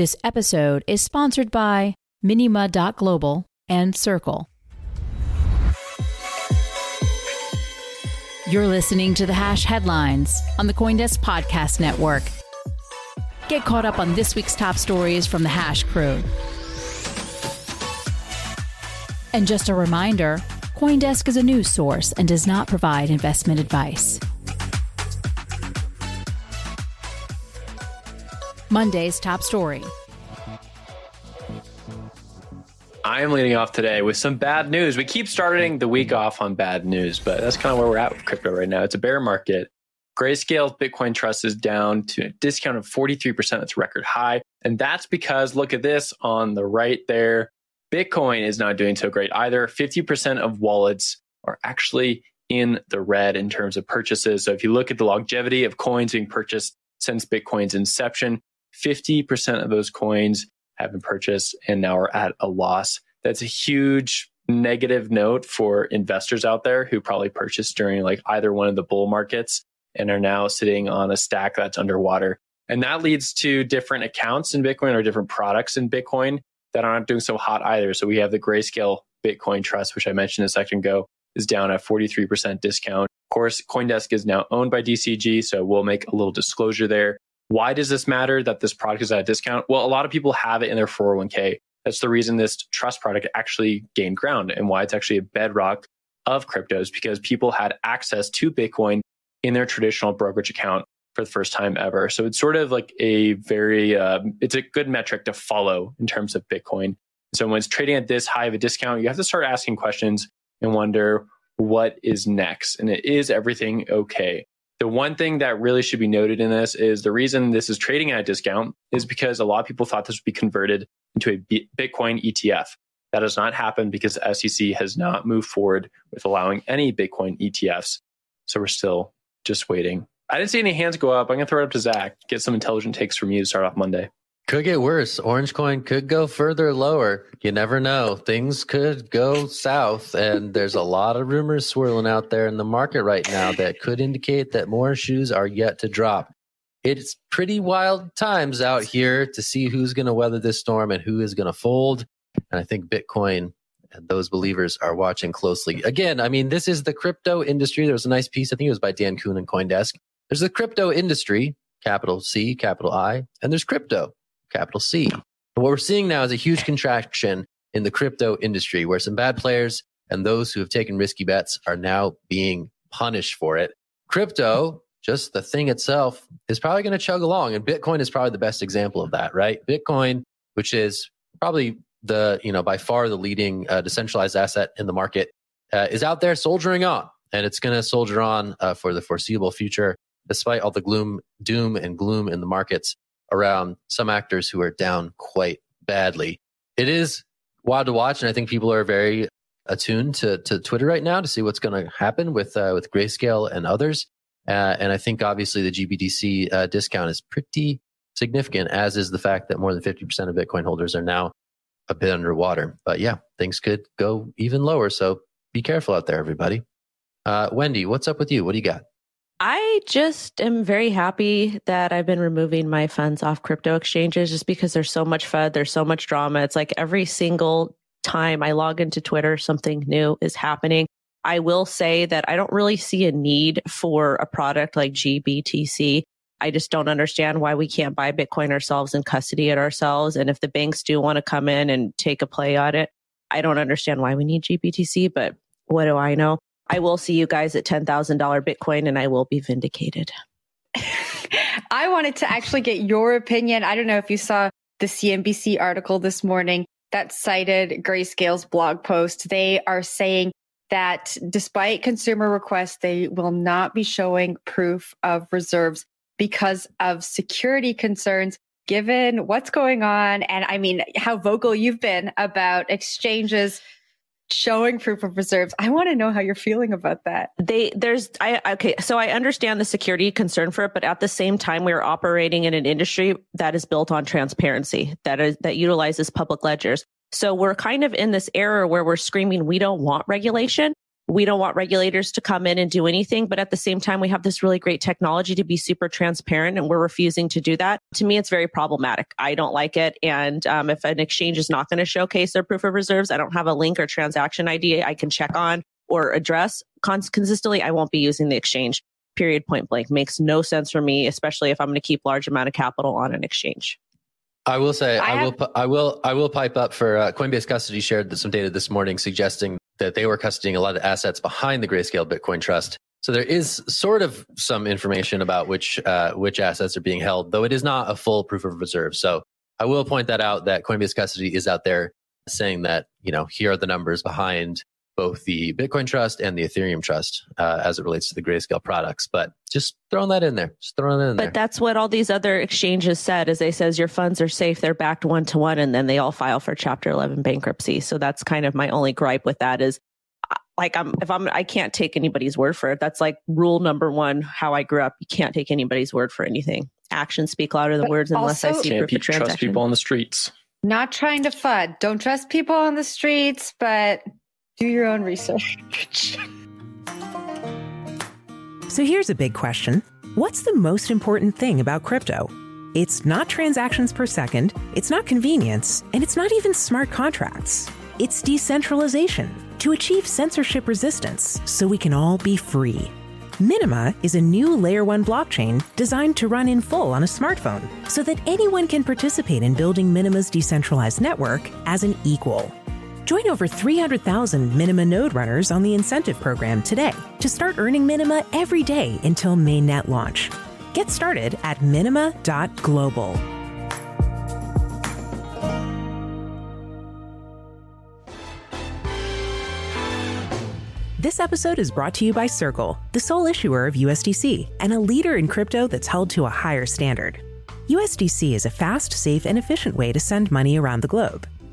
This episode is sponsored by Minima.global and Circle. You're listening to the Hash Headlines on the Coindesk Podcast Network. Get caught up on this week's top stories from the Hash crew. And just a reminder Coindesk is a news source and does not provide investment advice. Monday's top story. I am leading off today with some bad news. We keep starting the week off on bad news, but that's kind of where we're at with crypto right now. It's a bear market. Grayscale Bitcoin Trust is down to a discount of 43%. It's record high. And that's because look at this on the right there. Bitcoin is not doing so great either. 50% of wallets are actually in the red in terms of purchases. So if you look at the longevity of coins being purchased since Bitcoin's inception, 50% of those coins have been purchased and now are at a loss. That's a huge negative note for investors out there who probably purchased during like either one of the bull markets and are now sitting on a stack that's underwater. And that leads to different accounts in Bitcoin or different products in Bitcoin that aren't doing so hot either. So we have the Grayscale Bitcoin Trust, which I mentioned a second ago, is down at 43% discount. Of course, Coindesk is now owned by DCG, so we'll make a little disclosure there. Why does this matter that this product is at a discount? Well, a lot of people have it in their 401k. That's the reason this trust product actually gained ground and why it's actually a bedrock of cryptos because people had access to Bitcoin in their traditional brokerage account for the first time ever. So it's sort of like a very, uh, it's a good metric to follow in terms of Bitcoin. So when it's trading at this high of a discount, you have to start asking questions and wonder what is next. And it is everything okay? The one thing that really should be noted in this is the reason this is trading at a discount is because a lot of people thought this would be converted into a Bitcoin ETF. That has not happened because the SEC has not moved forward with allowing any Bitcoin ETFs. So we're still just waiting. I didn't see any hands go up. I'm going to throw it up to Zach, get some intelligent takes from you to start off Monday. Could get worse. Orange coin could go further lower. You never know. Things could go south. And there's a lot of rumors swirling out there in the market right now that could indicate that more shoes are yet to drop. It's pretty wild times out here to see who's going to weather this storm and who is going to fold. And I think Bitcoin and those believers are watching closely. Again, I mean, this is the crypto industry. There was a nice piece, I think it was by Dan Kuhn and Coindesk. There's the crypto industry, capital C, capital I, and there's crypto capital C. And what we're seeing now is a huge contraction in the crypto industry where some bad players and those who have taken risky bets are now being punished for it. Crypto, just the thing itself, is probably going to chug along. And Bitcoin is probably the best example of that, right? Bitcoin, which is probably the, you know, by far the leading uh, decentralized asset in the market, uh, is out there soldiering on. And it's going to soldier on uh, for the foreseeable future, despite all the gloom, doom, and gloom in the markets around some actors who are down quite badly. It is wild to watch, and I think people are very attuned to, to Twitter right now to see what's going to happen with uh, with Grayscale and others. Uh, and I think obviously the GBTC uh, discount is pretty significant, as is the fact that more than 50% of Bitcoin holders are now a bit underwater. But yeah, things could go even lower. So be careful out there, everybody. Uh, Wendy, what's up with you? What do you got? I just am very happy that I've been removing my funds off crypto exchanges just because there's so much FUD, there's so much drama. It's like every single time I log into Twitter, something new is happening. I will say that I don't really see a need for a product like GBTC. I just don't understand why we can't buy Bitcoin ourselves and custody it ourselves. And if the banks do want to come in and take a play on it, I don't understand why we need GBTC, but what do I know? I will see you guys at $10,000 Bitcoin and I will be vindicated. I wanted to actually get your opinion. I don't know if you saw the CNBC article this morning that cited Grayscale's blog post. They are saying that despite consumer requests, they will not be showing proof of reserves because of security concerns given what's going on and I mean how vocal you've been about exchanges showing proof of reserves. I want to know how you're feeling about that. They there's I okay, so I understand the security concern for it, but at the same time we're operating in an industry that is built on transparency, that is that utilizes public ledgers. So we're kind of in this era where we're screaming we don't want regulation, we don't want regulators to come in and do anything. But at the same time, we have this really great technology to be super transparent and we're refusing to do that. To me, it's very problematic. I don't like it. And um, if an exchange is not going to showcase their proof of reserves, I don't have a link or transaction ID I can check on or address consistently, I won't be using the exchange. Period point blank makes no sense for me, especially if I'm going to keep large amount of capital on an exchange. I will say I, I will I will I will pipe up for uh, Coinbase Custody shared some data this morning suggesting that they were custodying a lot of assets behind the Grayscale Bitcoin Trust. So there is sort of some information about which uh, which assets are being held, though it is not a full proof of reserve. So I will point that out that Coinbase Custody is out there saying that you know here are the numbers behind both the Bitcoin Trust and the Ethereum Trust uh, as it relates to the Grayscale products. But just throwing that in there, just throwing that in but there. But that's what all these other exchanges said, as they says your funds are safe, they're backed one to one, and then they all file for Chapter 11 bankruptcy. So that's kind of my only gripe with that is uh, like I'm if I'm I can't take anybody's word for it. That's like rule number one. How I grew up, you can't take anybody's word for anything. Actions speak louder than but words unless I see proof of transaction. Trust people on the streets. Not trying to FUD. Don't trust people on the streets, but do your own research. so here's a big question What's the most important thing about crypto? It's not transactions per second, it's not convenience, and it's not even smart contracts. It's decentralization to achieve censorship resistance so we can all be free. Minima is a new layer 1 blockchain designed to run in full on a smartphone so that anyone can participate in building Minima's decentralized network as an equal. Join over 300,000 Minima node runners on the incentive program today to start earning Minima every day until mainnet launch. Get started at minima.global. This episode is brought to you by Circle, the sole issuer of USDC and a leader in crypto that's held to a higher standard. USDC is a fast, safe, and efficient way to send money around the globe.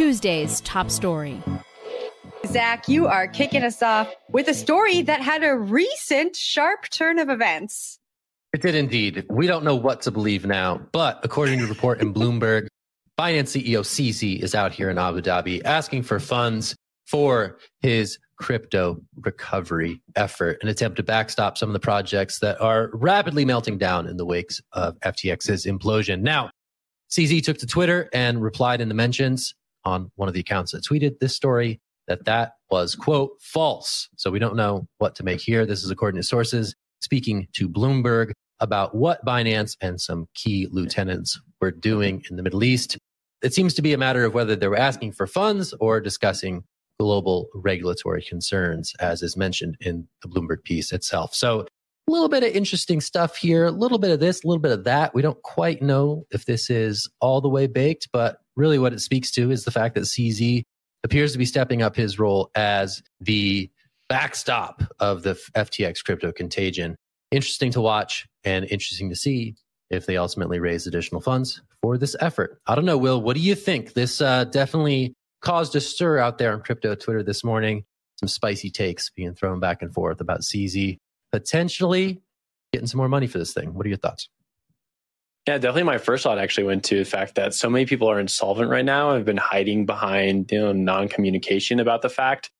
Tuesday's top story. Zach, you are kicking us off with a story that had a recent sharp turn of events. It did indeed. We don't know what to believe now, but according to a report in Bloomberg, Binance CEO CZ is out here in Abu Dhabi asking for funds for his crypto recovery effort, an attempt to backstop some of the projects that are rapidly melting down in the wakes of FTX's implosion. Now, CZ took to Twitter and replied in the mentions on one of the accounts that tweeted this story that that was quote false. So we don't know what to make here. This is according to sources speaking to Bloomberg about what Binance and some key lieutenants were doing in the Middle East. It seems to be a matter of whether they were asking for funds or discussing global regulatory concerns, as is mentioned in the Bloomberg piece itself. So a little bit of interesting stuff here, a little bit of this, a little bit of that. We don't quite know if this is all the way baked, but really what it speaks to is the fact that CZ appears to be stepping up his role as the backstop of the FTX crypto contagion. Interesting to watch and interesting to see if they ultimately raise additional funds for this effort. I don't know, Will, what do you think? This uh, definitely caused a stir out there on crypto Twitter this morning. Some spicy takes being thrown back and forth about CZ potentially getting some more money for this thing. What are your thoughts? Yeah, definitely. My first thought actually went to the fact that so many people are insolvent right now. And have been hiding behind you know non-communication about the fact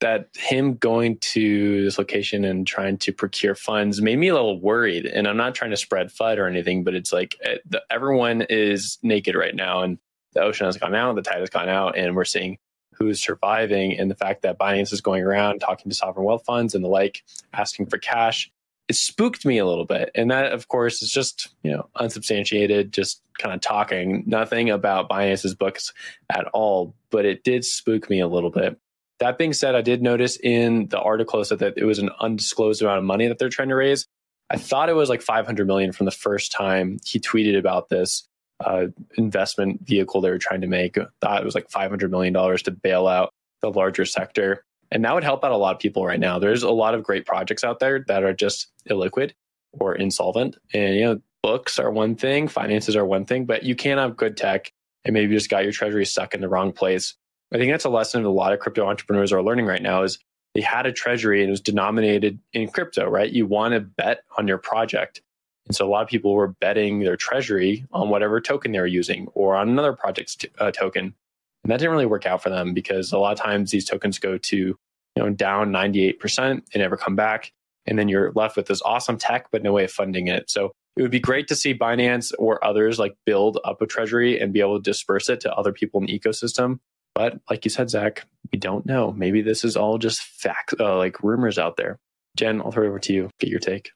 that him going to this location and trying to procure funds made me a little worried. And I'm not trying to spread FUD or anything, but it's like eh, everyone is naked right now, and the ocean has gone out, the tide has gone out, and we're seeing who's surviving. And the fact that Binance is going around talking to sovereign wealth funds and the like, asking for cash, it spooked me a little bit. And that, of course, is just you know unsubstantiated, just kind of talking, nothing about Binance's books at all. But it did spook me a little bit. That being said, I did notice in the article said that it was an undisclosed amount of money that they're trying to raise. I thought it was like 500 million from the first time he tweeted about this uh, investment vehicle they were trying to make. I thought it was like 500 million dollars to bail out the larger sector, and that would help out a lot of people right now. There's a lot of great projects out there that are just illiquid or insolvent, and you know, books are one thing, finances are one thing, but you can't have good tech and maybe you just got your treasury stuck in the wrong place I think that's a lesson a lot of crypto entrepreneurs are learning right now is they had a treasury and it was denominated in crypto, right? You want to bet on your project. And so a lot of people were betting their treasury on whatever token they were using or on another project's t- uh, token. And that didn't really work out for them because a lot of times these tokens go to, you know, down 98% and never come back. And then you're left with this awesome tech, but no way of funding it. So it would be great to see Binance or others like build up a treasury and be able to disperse it to other people in the ecosystem but like you said, Zach, we don't know. Maybe this is all just fact, uh, like rumors out there. Jen, I'll throw it over to you. Get your take.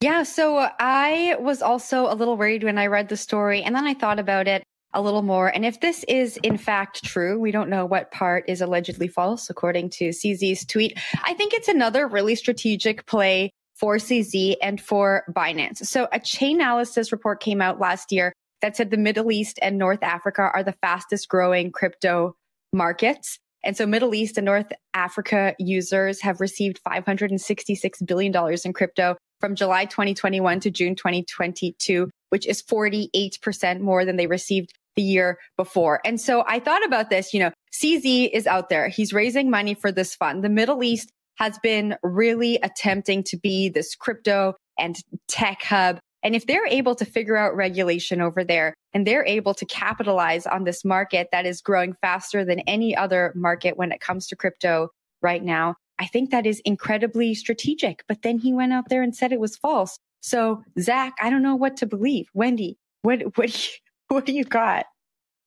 Yeah, so I was also a little worried when I read the story, and then I thought about it a little more. And if this is in fact true, we don't know what part is allegedly false, according to CZ's tweet. I think it's another really strategic play for CZ and for Binance. So a Chainalysis report came out last year that said the Middle East and North Africa are the fastest growing crypto markets. And so Middle East and North Africa users have received $566 billion in crypto from July 2021 to June 2022, which is 48% more than they received the year before. And so I thought about this, you know, CZ is out there. He's raising money for this fund. The Middle East has been really attempting to be this crypto and tech hub and if they're able to figure out regulation over there and they're able to capitalize on this market that is growing faster than any other market when it comes to crypto right now, I think that is incredibly strategic. But then he went out there and said it was false. So Zach, I don't know what to believe. Wendy, what what what do you got?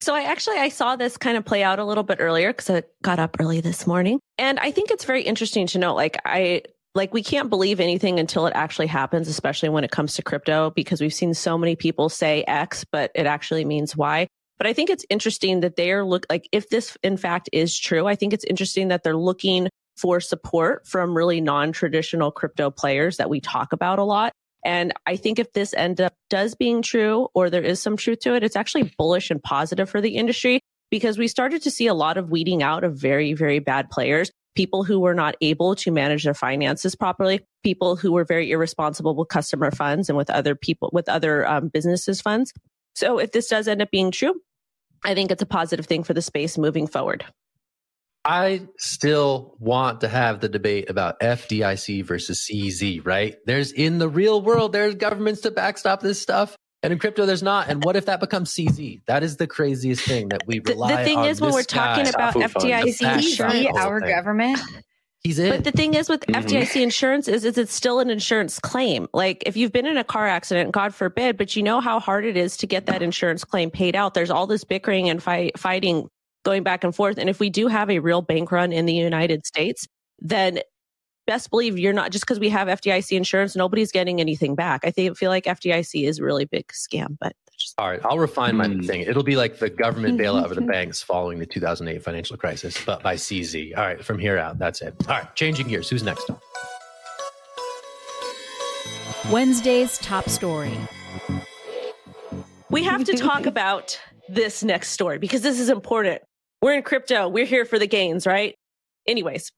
So I actually I saw this kind of play out a little bit earlier because I got up early this morning, and I think it's very interesting to note Like I like we can't believe anything until it actually happens, especially when it comes to crypto, because we've seen so many people say X, but it actually means Y. But I think it's interesting that they are look like if this in fact is true, I think it's interesting that they're looking for support from really non-traditional crypto players that we talk about a lot. And I think if this end up does being true or there is some truth to it, it's actually bullish and positive for the industry because we started to see a lot of weeding out of very, very bad players people who were not able to manage their finances properly, people who were very irresponsible with customer funds and with other people, with other um, businesses funds. So if this does end up being true, I think it's a positive thing for the space moving forward. I still want to have the debate about FDIC versus CZ, right? There's in the real world, there's governments to backstop this stuff. And in crypto, there's not. And what if that becomes CZ? That is the craziest thing that we rely on. The thing is, when we're talking about FDIC, is CZ our government? He's in. But the thing is with mm-hmm. FDIC insurance is, is it's still an insurance claim. Like if you've been in a car accident, God forbid, but you know how hard it is to get that insurance claim paid out. There's all this bickering and fight, fighting going back and forth. And if we do have a real bank run in the United States, then best believe you're not just because we have FDIC insurance, nobody's getting anything back. I think feel like FDIC is a really big scam, but just all right. I'll refine my hmm. thing. It'll be like the government bailout of the banks following the 2008 financial crisis, but by CZ. All right, from here out, that's it. All right, changing gears. Who's next? Wednesday's top story. We have to talk about this next story because this is important. We're in crypto. We're here for the gains, right? Anyways,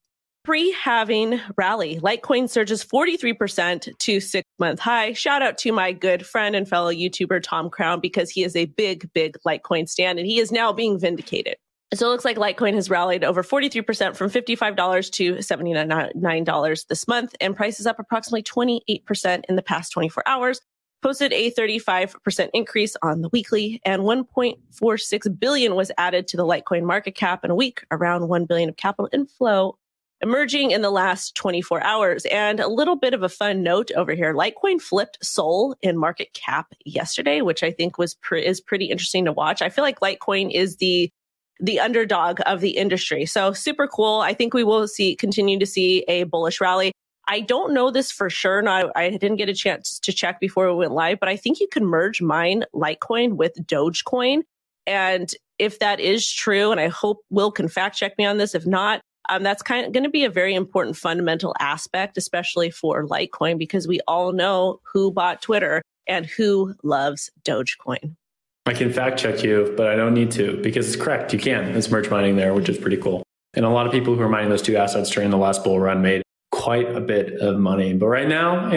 pre halving rally. Litecoin surges 43% to six month high. Shout out to my good friend and fellow YouTuber Tom Crown because he is a big, big Litecoin stand and he is now being vindicated. So it looks like Litecoin has rallied over 43% from $55 to $79 this month, and prices up approximately 28% in the past 24 hours. Posted a 35% increase on the weekly, and 1.46 billion was added to the Litecoin market cap in a week, around 1 billion of capital inflow emerging in the last 24 hours. And a little bit of a fun note over here. Litecoin flipped Sol in market cap yesterday, which I think was pre- is pretty interesting to watch. I feel like Litecoin is the the underdog of the industry. So super cool. I think we will see continue to see a bullish rally. I don't know this for sure. And I, I didn't get a chance to check before we went live, but I think you can merge mine Litecoin with Dogecoin. And if that is true, and I hope Will can fact check me on this. If not, um, that's kind of going to be a very important fundamental aspect, especially for Litecoin, because we all know who bought Twitter and who loves Dogecoin. I can fact check you, but I don't need to because it's correct. You can. It's merge mining there, which is pretty cool. And a lot of people who are mining those two assets during the last bull run made quite a bit of money. But right now,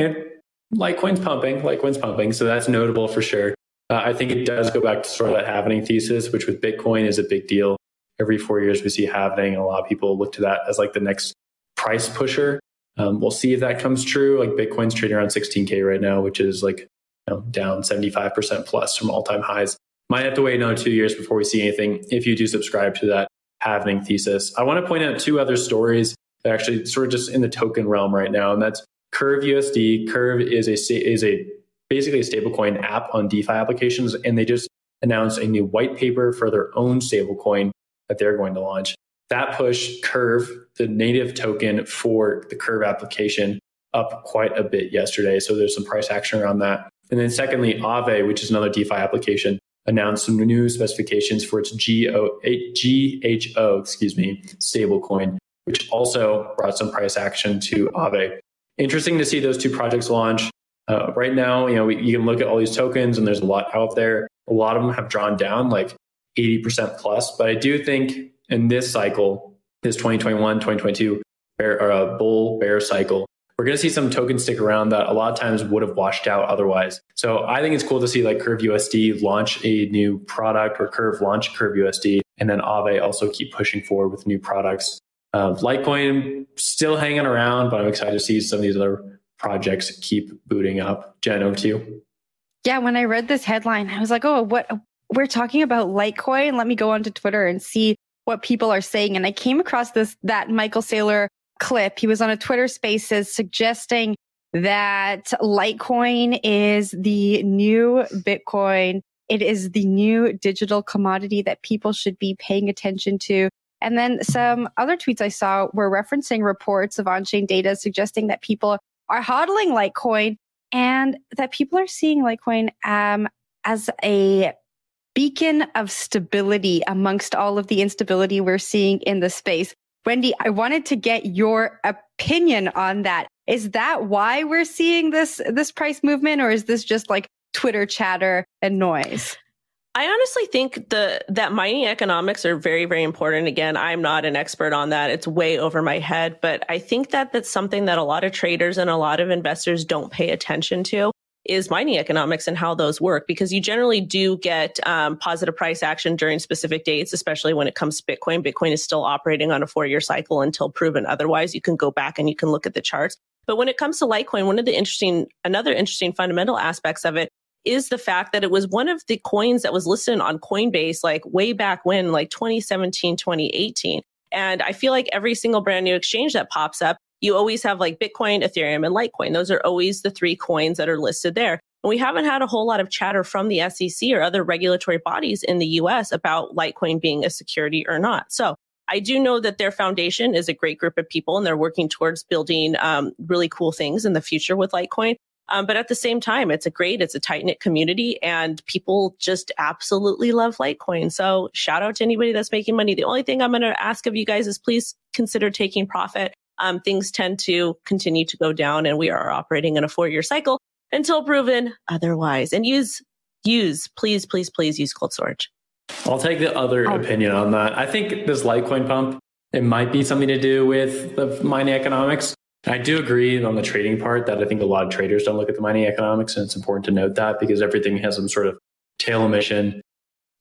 Litecoin's pumping, Litecoin's pumping. So that's notable for sure. Uh, I think it does go back to sort of that halving thesis, which with Bitcoin is a big deal. Every four years we see and a lot of people look to that as like the next price pusher. Um, we'll see if that comes true. Like Bitcoin's trading around 16K right now, which is like know, down 75% plus from all time highs. Might have to wait another two years before we see anything if you do subscribe to that halving thesis. I want to point out two other stories actually sort of just in the token realm right now, and that's Curve USD. Curve is a is a basically a stablecoin app on DeFi applications, and they just announced a new white paper for their own stablecoin that they're going to launch. That pushed Curve, the native token for the Curve application, up quite a bit yesterday. So there's some price action around that. And then secondly, Aave, which is another DeFi application, announced some new specifications for its GO, GHO, excuse me, stablecoin, which also brought some price action to Aave. Interesting to see those two projects launch. Uh, right now, you know, we, you can look at all these tokens and there's a lot out there. A lot of them have drawn down like 80% plus. But I do think in this cycle, this 2021, 2022 bear, or a bull bear cycle, we're going to see some tokens stick around that a lot of times would have washed out otherwise. So I think it's cool to see like Curve USD launch a new product or Curve launch Curve USD, and then Aave also keep pushing forward with new products. Uh, Litecoin still hanging around, but I'm excited to see some of these other projects keep booting up. Jen, over to you. Yeah, when I read this headline, I was like, oh, what? We're talking about Litecoin. Let me go onto Twitter and see what people are saying. And I came across this, that Michael Saylor clip. He was on a Twitter spaces suggesting that Litecoin is the new Bitcoin. It is the new digital commodity that people should be paying attention to. And then some other tweets I saw were referencing reports of on-chain data suggesting that people are hodling Litecoin and that people are seeing Litecoin um, as a beacon of stability amongst all of the instability we're seeing in the space. Wendy, I wanted to get your opinion on that. Is that why we're seeing this this price movement or is this just like Twitter chatter and noise? I honestly think the that mining economics are very very important. Again, I'm not an expert on that. It's way over my head, but I think that that's something that a lot of traders and a lot of investors don't pay attention to is mining economics and how those work because you generally do get um, positive price action during specific dates, especially when it comes to Bitcoin. Bitcoin is still operating on a four year cycle until proven otherwise. You can go back and you can look at the charts. But when it comes to Litecoin, one of the interesting, another interesting fundamental aspects of it is the fact that it was one of the coins that was listed on Coinbase like way back when, like 2017, 2018. And I feel like every single brand new exchange that pops up you always have like Bitcoin, Ethereum, and Litecoin. Those are always the three coins that are listed there. And we haven't had a whole lot of chatter from the SEC or other regulatory bodies in the US about Litecoin being a security or not. So I do know that their foundation is a great group of people and they're working towards building um, really cool things in the future with Litecoin. Um, but at the same time, it's a great, it's a tight knit community and people just absolutely love Litecoin. So shout out to anybody that's making money. The only thing I'm going to ask of you guys is please consider taking profit um, things tend to continue to go down and we are operating in a four year cycle until proven otherwise. And use, use, please, please, please use cold storage. I'll take the other oh. opinion on that. I think this Litecoin pump, it might be something to do with the mining economics. I do agree on the trading part that I think a lot of traders don't look at the mining economics. And it's important to note that because everything has some sort of tail emission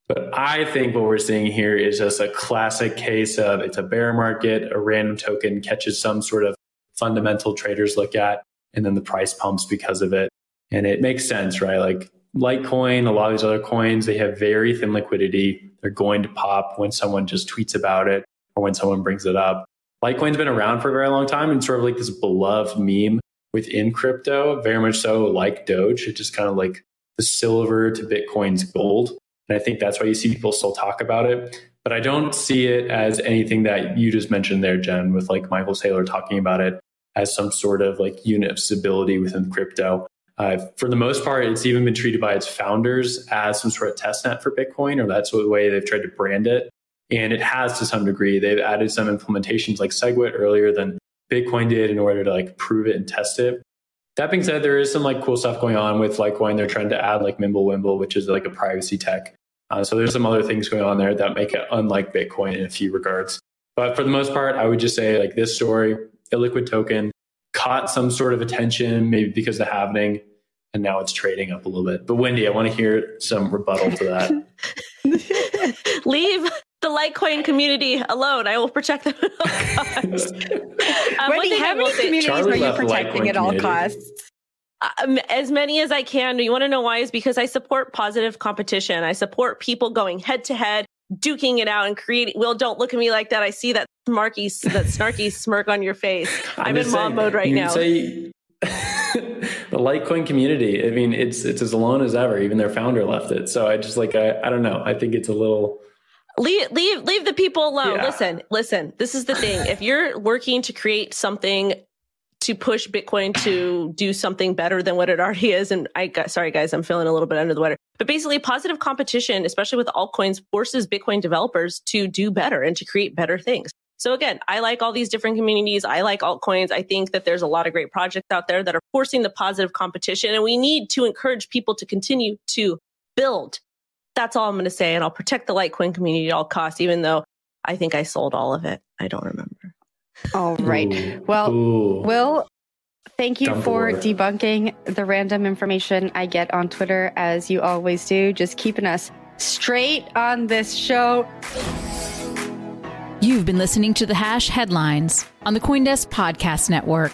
But I think what we're seeing here is just a classic case of it's a bear market, a random token catches some sort of fundamental traders look at, and then the price pumps because of it. And it makes sense, right? Like Litecoin, a lot of these other coins, they have very thin liquidity. They're going to pop when someone just tweets about it or when someone brings it up. Litecoin's been around for a very long time and sort of like this beloved meme within crypto, very much so like Doge. It's just kind of like the silver to Bitcoin's gold. And I think that's why you see people still talk about it. But I don't see it as anything that you just mentioned there, Jen, with like Michael Saylor talking about it as some sort of like unit of stability within crypto. Uh, for the most part, it's even been treated by its founders as some sort of testnet for Bitcoin, or that's the way they've tried to brand it. And it has to some degree. They've added some implementations like SegWit earlier than Bitcoin did in order to like prove it and test it. That being said, there is some like cool stuff going on with Litecoin. They're trying to add like Mimblewimble, which is like a privacy tech. Uh, so there's some other things going on there that make it unlike Bitcoin in a few regards. But for the most part, I would just say like this story, illiquid token, caught some sort of attention, maybe because of the halving, and now it's trading up a little bit. But Wendy, I want to hear some rebuttal to that. Leave the Litecoin community alone. I will protect them at all costs. um, Wendy, how many communities Charlie are you protecting at all costs? Um, as many as I can. You want to know why? Is because I support positive competition. I support people going head to head, duking it out, and creating. Well, don't look at me like that. I see that smarky, that snarky smirk on your face. I'm, I'm in mom mode right now. Say, the Litecoin community. I mean, it's it's as alone as ever. Even their founder left it. So I just like I, I don't know. I think it's a little leave leave leave the people alone. Yeah. Listen, listen. This is the thing. if you're working to create something to push Bitcoin to do something better than what it already is, and I got sorry guys, I'm feeling a little bit under the weather. But basically, positive competition, especially with altcoins, forces Bitcoin developers to do better and to create better things. So again, I like all these different communities. I like altcoins. I think that there's a lot of great projects out there that are forcing the positive competition and we need to encourage people to continue to build. That's all I'm going to say. And I'll protect the Litecoin community at all costs, even though I think I sold all of it. I don't remember. All right. Ooh. Well, Ooh. Will, thank you for debunking the random information I get on Twitter, as you always do, just keeping us straight on this show. You've been listening to the Hash Headlines on the Coindesk Podcast Network.